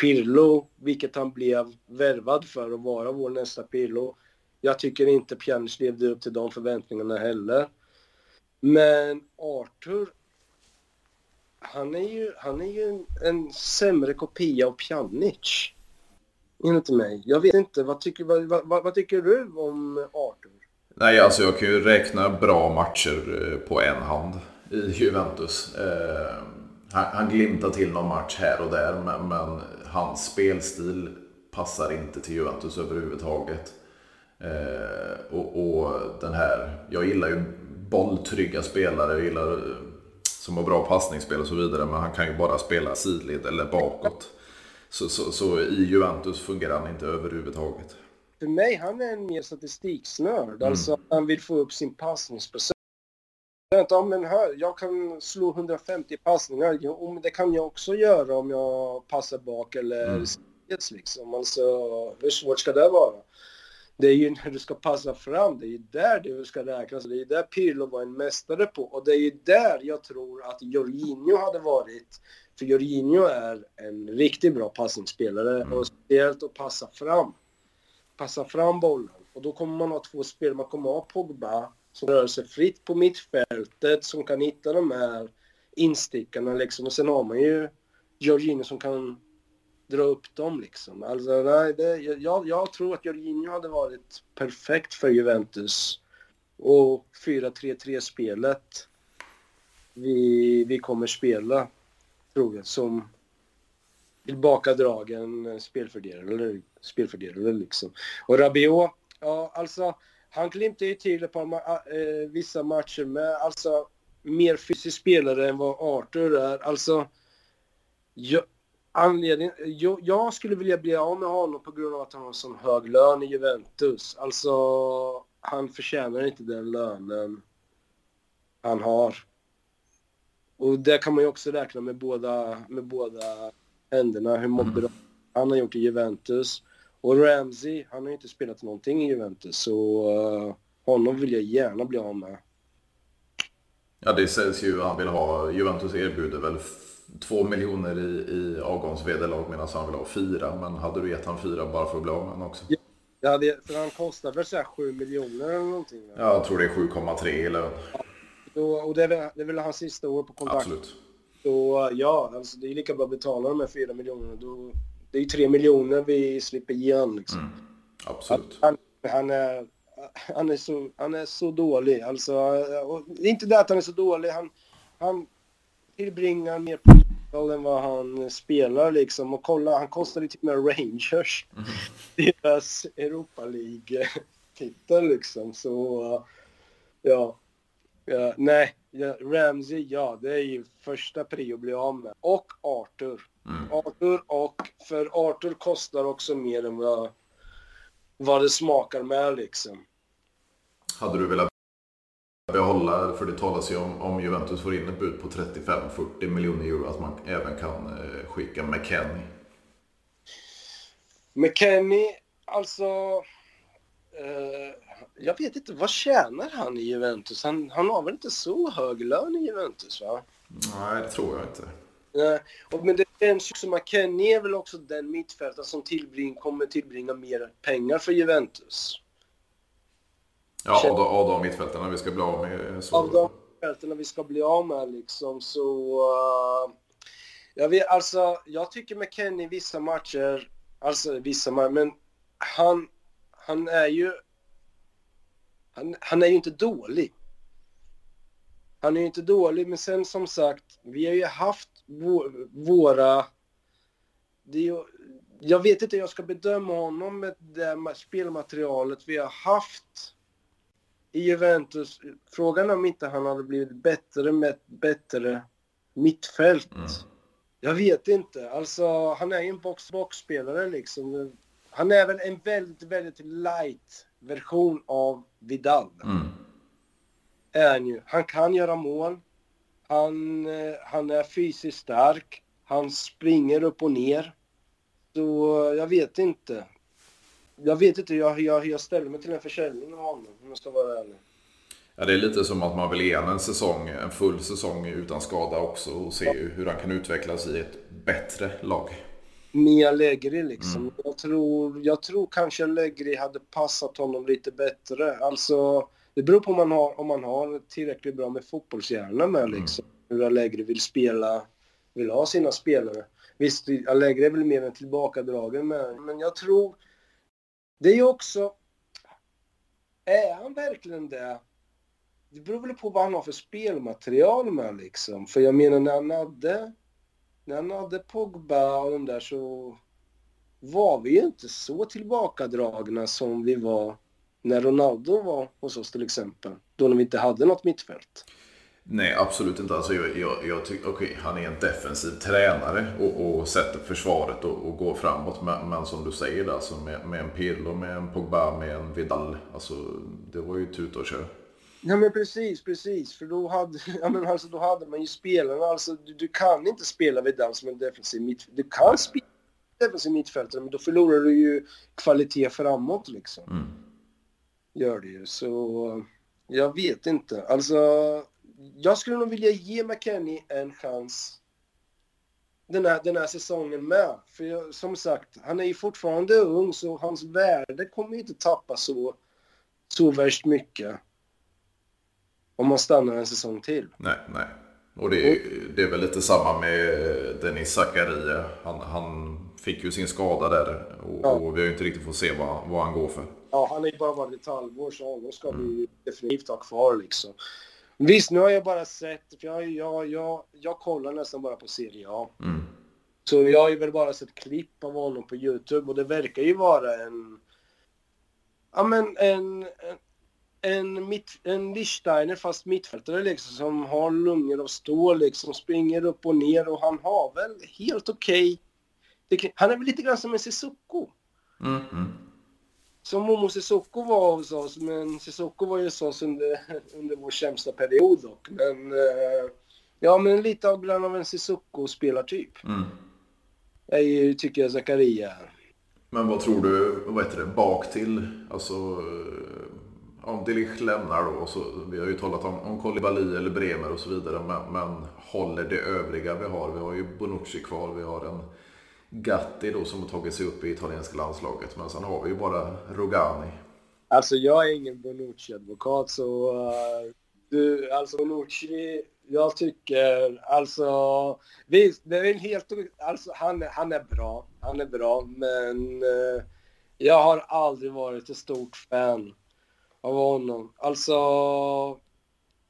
Pirlo, vilket han blev värvad för att vara vår nästa Pirlo. Jag tycker inte Pjanic levde upp till de förväntningarna heller. Men Arthur, han är ju, han är ju en, en sämre kopia av Pjanic. Enligt mig. Jag vet inte, vad tycker, vad, vad, vad, tycker du om Arthur? Nej, alltså jag kan ju räkna bra matcher eh, på en hand i Juventus. Eh, han, han glimtar till någon match här och där, men, men hans spelstil passar inte till Juventus överhuvudtaget. Eh, och, och den här, jag gillar ju bolltrygga spelare. Gillar eh, som har bra passningsspel och så vidare. Men han kan ju bara spela sidled eller bakåt. Så, så, så i Juventus fungerar han inte överhuvudtaget. För mig, han är en mer statistiksnörd. Mm. Alltså, han vill få upp sin passningsprocent. Ja, men här, jag kan slå 150 passningar. Jo, det kan jag också göra om jag passar bak eller mm. liksom. Alltså, hur svårt ska det vara? Det är ju när du ska passa fram, det är ju där du ska räknas. Det är ju där Pirlo var en mästare på. Och det är ju där jag tror att Jorginho hade varit. För Jorginho är en riktigt bra passningsspelare mm. och speciellt att passa fram. Passa fram bollen. Och då kommer man ha två spelare. Man kommer ha Pogba som rör sig fritt på mittfältet, som kan hitta de här instickarna liksom. Och sen har man ju Jorginho som kan dra upp dem liksom. Alltså, nej, det, jag, jag tror att Jorginho hade varit perfekt för Juventus. Och 4-3-3-spelet vi, vi kommer spela, tror jag, som tillbakadragen eh, spelfördelare, spelfördelare liksom. Och Rabiot, ja alltså, han klimpte ju till ett par äh, vissa matcher med, alltså mer fysisk spelare än vad Arthur är. Alltså, jag, anledningen, jag, jag, skulle vilja bli av med honom på grund av att han har sån hög lön i Juventus. Alltså, han förtjänar inte den lönen han har. Och det kan man ju också räkna med båda, med båda händerna, hur mm. bra han har gjort i Juventus. Och Ramsey, han har ju inte spelat någonting i Juventus, så uh, honom vill jag gärna bli av med. Ja, det sägs ju att han vill ha, Juventus erbjuder väl två miljoner i, i avgångsvederlag medan han vill ha fyra. Men hade du gett han fyra bara för att bli av med honom också? Ja, hade, för han kostar väl såhär sju miljoner eller någonting? Ja, jag tror det är 7,3 i lön. Ja, och det är, väl, det är väl hans sista år på kontrakt? Absolut. Så ja, alltså, det är lika bra att betala de här fyra miljonerna. Då, det är ju tre miljoner vi slipper igen liksom. Mm, absolut. Han, han, är, han, är så, han är så dålig. Alltså, inte det att han är så dålig. Han, han tillbringar mer på än vad han spelar liksom. Och kolla, han kostade till och med Rangers mm. deras Europa League-titel liksom. Så ja, ja nej, ja, Ramsey, ja det är ju första prio att bli av med. Och Arthur. Mm. Arthur och, för Arthur kostar också mer än vad, vad det smakar med liksom. Hade du velat behålla, för det talas ju om, om Juventus får in ett bud på 35-40 miljoner euro, att man även kan eh, skicka McKennie. McKennie, alltså... Eh, jag vet inte, vad tjänar han i Juventus? Han, han har väl inte så hög lön i Juventus, va? Nej, det tror jag inte. Nej, och, men det känns ju som McKennie är väl också den mittfältare som tillbring, kommer tillbringa mer pengar för Juventus. Ja, av, av de mittfältarna vi ska bli av med. Så... Av de mittfältarna vi ska bli av med liksom så... Uh, jag vet, alltså, jag tycker McKennie vissa matcher, alltså vissa matcher, men han, han är ju... Han, han är ju inte dålig. Han är ju inte dålig, men sen som sagt, vi har ju haft våra... Ju, jag vet inte hur jag ska bedöma honom med det spelmaterialet vi har haft i Juventus. Frågan är om inte han hade blivit bättre med ett bättre mittfält. Mm. Jag vet inte. Alltså, han är ju en box-box-spelare liksom. Han är väl en väldigt, väldigt light version av Vidal. Mm. Är han ju. Han kan göra mål. Han, eh, han är fysiskt stark. Han springer upp och ner. Så jag vet inte. Jag vet inte jag, jag, jag ställer mig till en försäljning av honom, om jag ska vara ärlig. Ja, det är lite som att man vill ge en säsong, en full säsong utan skada också och se hur han kan utvecklas i ett bättre lag. Mia Allegri liksom. Mm. Jag, tror, jag tror kanske Allegri hade passat honom lite bättre. Alltså, det beror på om man har, om man har tillräckligt bra med fotbollshjärna med mm. liksom. Mm. Hur Allegri vill spela, vill ha sina spelare. Visst, Allegri är väl mer en tillbakadragen med, men jag tror... Det är ju också... Är han verkligen det? Det beror väl på vad han har för spelmaterial med liksom. För jag menar när han hade... När han hade Pogba och de där så var vi ju inte så tillbakadragna som vi var när Ronaldo var hos oss till exempel. Då när vi inte hade något mittfält. Nej, absolut inte. Alltså, jag, jag, jag tycker, okay, han är en defensiv tränare och, och sätter försvaret och, och går framåt. Men, men, som du säger, alltså, med, med en Pirlo, med en Pogba, med en Vidal. Alltså, det var ju tuta och kör. Ja men precis, precis. För då hade, ja, men alltså, då hade man ju spelarna. Alltså, du, du kan inte spela Vidal som en defensiv mittfältare. Du kan spela defensiv mittfältare, men då förlorar du ju kvalitet framåt liksom. Mm. Gör det ju. Så jag vet inte. Alltså jag skulle nog vilja ge McKennie en chans den här, den här säsongen med. För jag, som sagt, han är ju fortfarande ung så hans värde kommer ju inte tappa så, så värst mycket. Om man stannar en säsong till. Nej, nej. Och det är, det är väl lite samma med Dennis Zakaria. Han, han fick ju sin skada där och, ja. och vi har ju inte riktigt fått se vad, vad han går för. Ja, han har ju bara varit ett halvår så honom ska vi definitivt ha kvar liksom. Visst, nu har jag bara sett, för jag, jag, jag, jag kollar nästan bara på Serie A. Mm. Så jag har ju väl bara sett klipp av honom på YouTube och det verkar ju vara en... Ja men en... En, en, mitt, en Lichsteiner fast mittfältare liksom som har lungor av stål liksom, springer upp och ner och han har väl helt okej... Okay. Han är väl lite grann som en Sissoko. Mm, mm som Momo Sissoko var hos oss, men Sissoko var ju hos oss under, under vår sämsta period dock. Men eh, ja, men lite av grann av en Sissoko-spelartyp. Mm. Jag är, tycker jag Zakaria Men vad tror du, vad heter det, bak till, alltså eh, om Delish lämnar då, så, vi har ju talat om, om Kolibali eller Bremer och så vidare, men, men håller det övriga vi har? Vi har ju Bonucci kvar, vi har en Gatti då som har tagit sig upp i italienska landslaget. Men sen har vi ju bara Rogani. Alltså jag är ingen Bonucci-advokat så uh, du, alltså Bonucci, jag tycker alltså visst, det är helt, alltså han, han är bra, han är bra men uh, jag har aldrig varit ett stort fan av honom. Alltså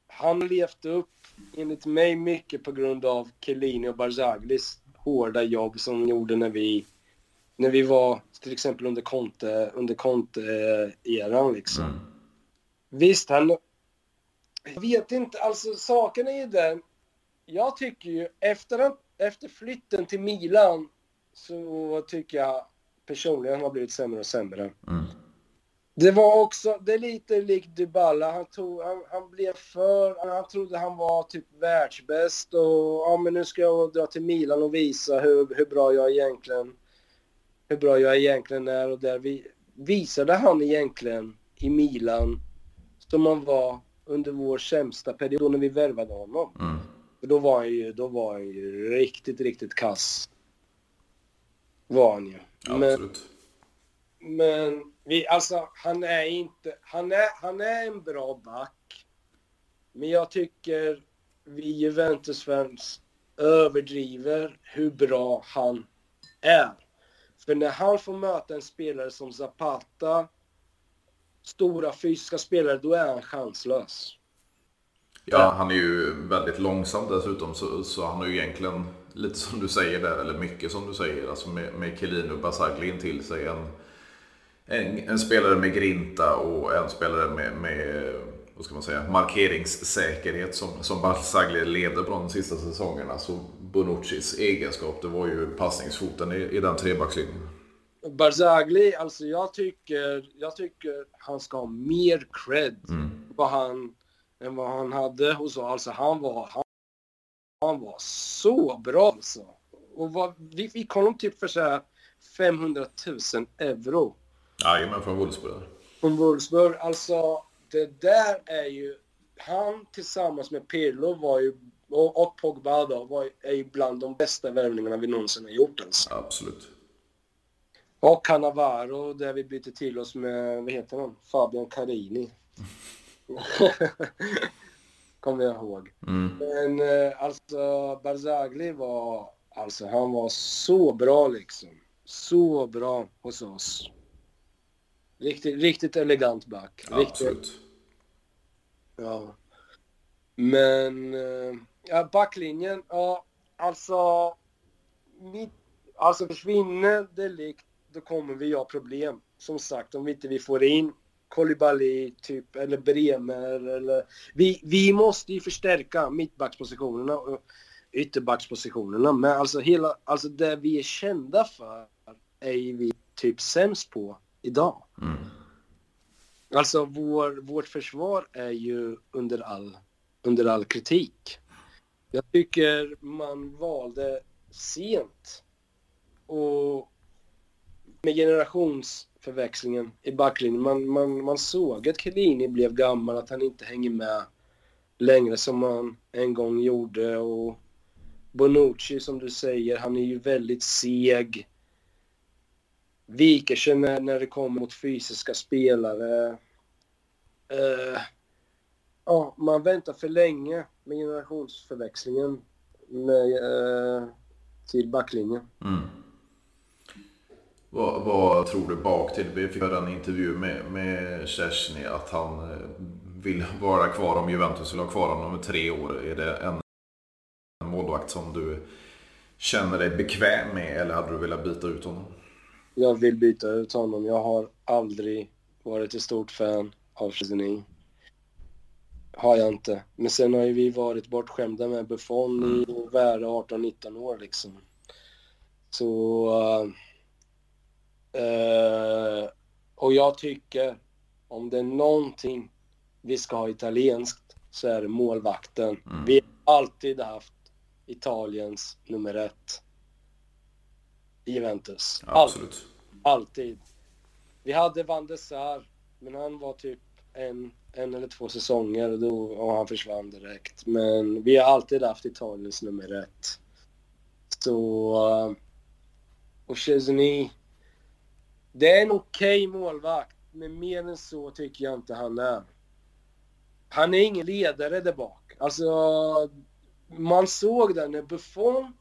han levt upp enligt mig mycket på grund av Chiellini och Barzaglis hårda jobb som de gjorde när vi, när vi var till exempel under Conte, under Conte-eran liksom. Mm. Visst, han... Jag vet inte, alltså saken är ju den. Jag tycker ju efter, efter flytten till Milan så tycker jag personligen han har blivit sämre och sämre. Mm. Det var också, det är lite likt Dybala. Han, tog, han, han, blev för, han trodde han var typ världsbäst och ja men nu ska jag dra till Milan och visa hur, hur bra jag egentligen, hur bra jag egentligen är och där vi, visade han egentligen i Milan som han var under vår sämsta period när vi värvade honom. Mm. För då var han ju, då var han ju riktigt, riktigt kass. Var han ju. Ja, men, absolut. Men vi, alltså, han är inte... Han är, han är en bra back. Men jag tycker vi Juventus-fans överdriver hur bra han är. För när han får möta en spelare som Zapata, stora fysiska spelare, då är han chanslös. Ja, han är ju väldigt långsam dessutom så, så han har ju egentligen lite som du säger där, eller mycket som du säger, alltså med, med Kelin och Basagli till sig. En, en, en, spelare med grinta och en spelare med, med vad ska man säga, markeringssäkerhet som, som Basagli levde på de sista säsongerna. Så Bonuccis egenskap, det var ju passningsfoten i, i den trebackslinjen. Barzagli, alltså jag tycker, jag tycker han ska ha mer cred mm. vad han, än vad han hade hos oss. Alltså han var, han, han var så bra alltså. Och vad, vi fick honom typ för så 500 000 euro. Jajamän, från Wolfsburg. Från Wolfsburg. Alltså, det där är ju... Han tillsammans med Pirlo var ju, och, och Pogba då, var, är ju bland de bästa värvningarna vi någonsin har gjort alltså. Absolut. Och Cannavaro, där vi byter till oss med, vad heter han? Fabian Carini. Kommer jag ihåg. Mm. Men eh, alltså Barzagli var, alltså han var så bra liksom. Så bra hos oss. Riktigt, riktigt elegant back. Absolut. Riktigt, ja. Men, eh, ja backlinjen, ja alltså. Mitt, alltså försvinner det likt då kommer vi ha problem. Som sagt, om vi inte vi får in Kolibali, typ, eller Bremer eller... Vi, vi måste ju förstärka mittbackspositionerna och ytterbackspositionerna. Men alltså hela, alltså det vi är kända för är vi typ sämst på idag. Mm. Alltså vår, vårt försvar är ju under all, under all kritik. Jag tycker man valde sent och med generationsförväxlingen i backlinjen. Man, man, man såg att Chiellini blev gammal, att han inte hänger med längre som han en gång gjorde. Och Bonucci, som du säger, han är ju väldigt seg. Viker sig när, när det kommer mot fysiska spelare. Uh, ja, man väntar för länge med generationsförväxlingen med, uh, till backlinjen. Mm. Vad, vad, tror du bak till? Vi fick höra en intervju med, med Szczesny att han eh, vill vara kvar om Juventus vill ha kvar honom om tre år. Är det en målvakt som du känner dig bekväm med eller hade du velat byta ut honom? Jag vill byta ut honom. Jag har aldrig varit ett stort fan av Szczesny. Har jag inte. Men sen har ju vi varit bortskämda med Buffon i mm. värde 18-19 år liksom. Så... Uh, Uh, och jag tycker om det är någonting vi ska ha italienskt så är det målvakten. Mm. Vi har alltid haft Italiens nummer ett. Juventus. Absolut. Alltid. Vi hade Van de Sar, men han var typ en, en eller två säsonger och, då, och han försvann direkt. Men vi har alltid haft Italiens nummer ett. Så... Uh, och Chesney det är en okej okay målvakt, men mer än så tycker jag inte han är. Han är ingen ledare där bak. Alltså, man såg det när Buffon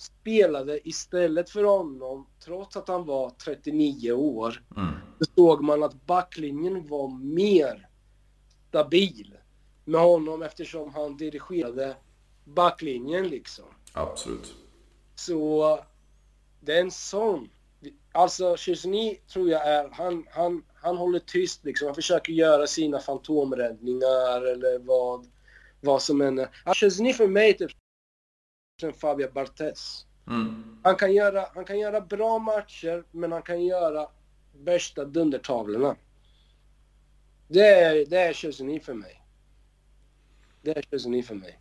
spelade istället för honom, trots att han var 39 år, mm. så såg man att backlinjen var mer stabil med honom eftersom han dirigerade backlinjen liksom. Absolut. Så det är en sån Alltså Chesney tror jag är, han, han, han håller tyst liksom. Han försöker göra sina fantomräddningar eller vad, vad som än är. Alltså, Chesney för mig typ som Fabio Barthez. Mm. Han, kan göra, han kan göra bra matcher, men han kan göra värsta dundertavlorna. Det är, det är Chesney för mig. Det är Chesney för mig.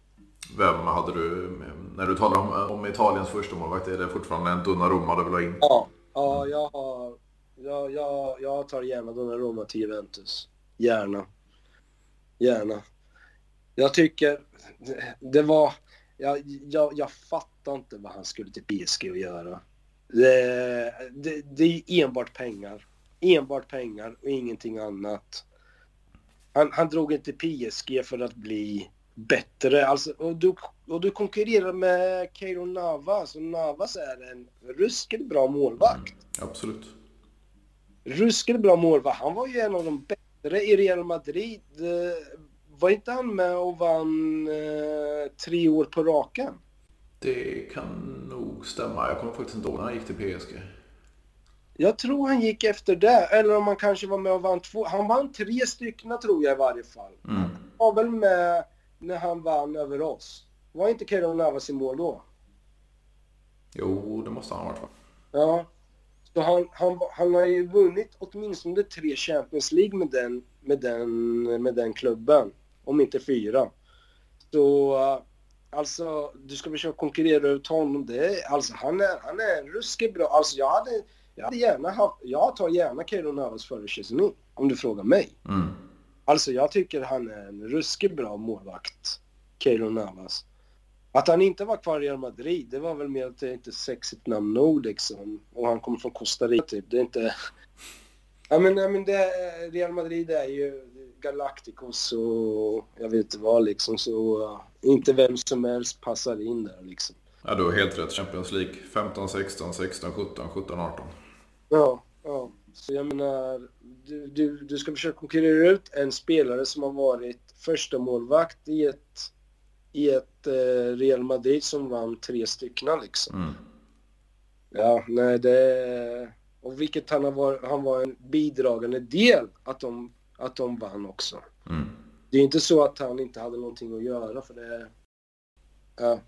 Vem hade du, när du talar om, om Italiens första målvakt är det fortfarande en Donnarumma du vill ha in? Ja, Ja, jag, har, jag, jag, jag tar gärna Donnarumma till Juventus. Gärna. Gärna. Jag tycker det var... Jag, jag, jag fattar inte vad han skulle till PSG att göra. Det, det, det är enbart pengar. Enbart pengar och ingenting annat. Han, han drog inte PSG för att bli bättre. Alltså, och, du, och du konkurrerar med Keiro Navas och Navas är en ruskigt bra målvakt. Mm, absolut. Ruskigt bra målvakt. Han var ju en av de bättre i Real Madrid. Var inte han med och vann eh, tre år på raken? Det kan nog stämma. Jag kommer faktiskt inte ihåg när han gick till PSG. Jag tror han gick efter det, eller om han kanske var med och vann två. Han vann tre stycken tror jag i varje fall. Mm. Han var väl med när han vann över oss. Var inte Keylor Navas i mål då? Jo, det måste han ha varit va? Ja. Så han, han, han har ju vunnit åtminstone tre Champions League med den, med den, med den klubben. Om inte fyra. Så alltså, du ska försöka konkurrera ut honom. Det, alltså, han är, han är ruskigt bra. Alltså, jag hade, jag hade gärna haft, jag tar gärna Keylor Navas före Chesney, om du frågar mig. Mm. Alltså jag tycker han är en ruskigt bra målvakt, Keylor Navas. Att han inte var kvar i Real Madrid, det var väl mer att det inte är sexigt namn nog liksom. Och han kommer från Costa Rica typ. Det är inte... Ja men, ja, men det, Real Madrid är ju Galacticos och jag vet inte vad liksom. Så uh, inte vem som helst passar in där liksom. Ja, du har helt rätt. Champions League 15, 16, 16, 17, 17, 18. Ja, ja. Så jag menar, du, du, du ska försöka konkurrera ut en spelare som har varit första målvakt i ett, i ett eh, Real Madrid som vann tre stycken liksom. Mm. Ja, nej det... Och vilket han har varit, han var en bidragande del att de, att de vann också. Mm. Det är inte så att han inte hade någonting att göra för det... Ja.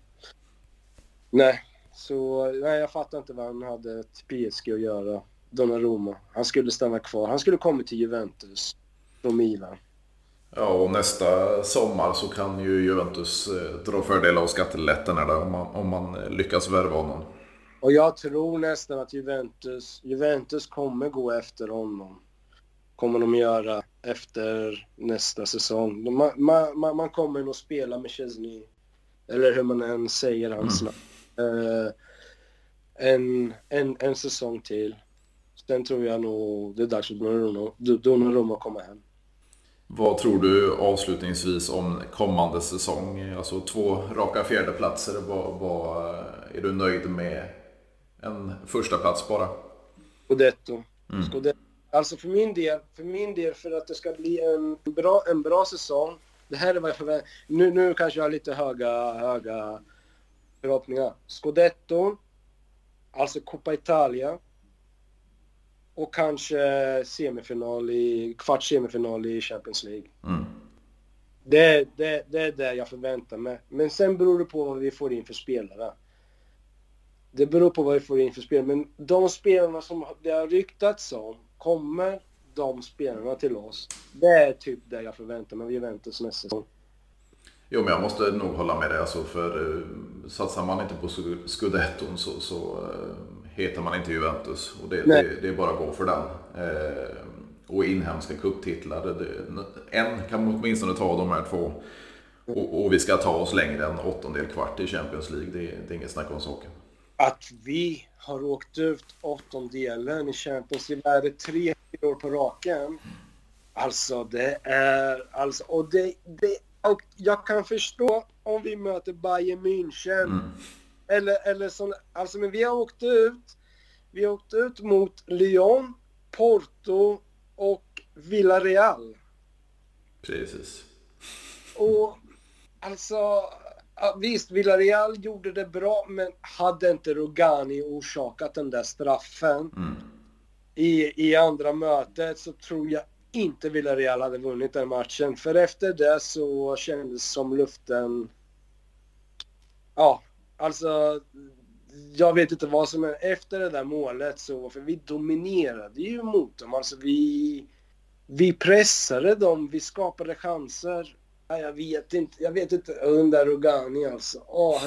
Nej, så nej, jag fattar inte vad han hade ett PSG att göra. Donnarumma. Han skulle stanna kvar. Han skulle kommit till Juventus från Milan. Ja, och nästa sommar så kan ju Juventus eh, dra fördel av skattelättnaderna om man, om man lyckas värva honom. Och jag tror nästan att Juventus, Juventus kommer gå efter honom. Kommer de göra efter nästa säsong. Man, man, man kommer nog spela med Chesney. Eller hur man än säger hans mm. namn. Uh, en, en, en säsong till. Sen tror jag nog det är dags för Donnarumma att komma hem. Vad tror du avslutningsvis om kommande säsong? Alltså två raka fjärdeplatser. Vad, vad är du nöjd med? En första plats bara? Scudetto. Mm. Scudetto. Alltså för min del, för min del, för att det ska bli en bra, en bra säsong. Det här är vad jag förväntar nu, nu kanske jag har lite höga, höga förhoppningar. Scudetto, alltså Coppa Italia och kanske semifinal i, kvart semifinal i Champions League. Mm. Det, det, det är det jag förväntar mig. Men sen beror det på vad vi får in för spelare. Det beror på vad vi får in för spelare. Men de spelarna som det har ryktats om, kommer de spelarna till oss? Det är typ det jag förväntar mig av Juventus nästa säsong. Jo, men jag måste nog hålla med dig. Alltså, för uh, satsar man inte på scudetton så, så uh, heter man inte Juventus. Och det, det, det, är bara att gå för den. Eh, och inhemska cuptitlar, en kan man åtminstone ta de här två. Och, och, vi ska ta oss längre än åttondel kvart i Champions League. Det, det är inget snack om saken. Att vi har åkt ut åttondelen i Champions League, är det tre år på raken? Alltså det är, alltså, och det, det och jag kan förstå om vi möter Bayern München. Mm eller, eller sån, alltså men vi har åkt ut, vi har åkt ut mot Lyon, Porto och Villarreal. Precis. Och alltså, visst Villarreal gjorde det bra men hade inte Rogani orsakat den där straffen mm. i, i andra mötet så tror jag inte Villarreal hade vunnit den matchen. För efter det så kändes som luften... Ja, Alltså, jag vet inte vad som är efter det där målet så, för vi dominerade ju mot dem. Alltså vi, vi pressade dem, vi skapade chanser. Ja, jag vet inte, jag vet inte, den där Rogani alltså. Åh,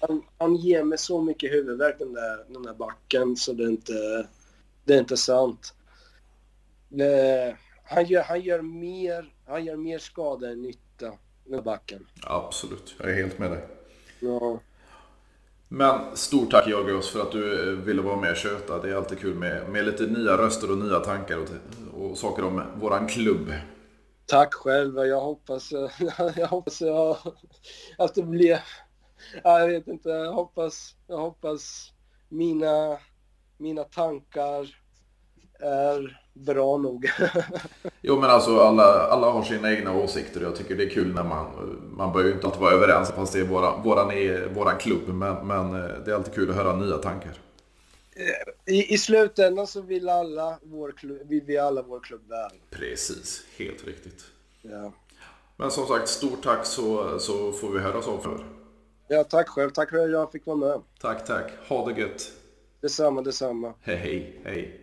han, han ger mig så mycket huvudvärk den där, den där backen så det är inte, det är inte sant. Det, han, gör, han, gör mer, han gör mer skada än nytta, den backen. Absolut, jag är helt med dig. Ja. Men stort tack Georgios för att du eh, ville vara med och köta. Det är alltid kul med, med lite nya röster och nya tankar och, och saker om våran klubb. Tack själv. Jag hoppas, jag hoppas jag, att det blir... Jag vet inte. Jag hoppas, jag hoppas mina, mina tankar är bra nog. jo men alltså alla, alla har sina egna åsikter och jag tycker det är kul när man, man behöver ju inte alltid vara överens fast det är våran, våran, våran klubb men, men eh, det är alltid kul att höra nya tankar i, i slutändan så vill, alla vår klubb, vill vi alla vår klubb väl. Precis, helt riktigt. Ja. Men som sagt, stort tack så, så får vi höras av för. Ja, tack själv. Tack för att jag fick vara med. Tack, tack. Ha det gött. Detsamma, detsamma. Hej, hej. hej.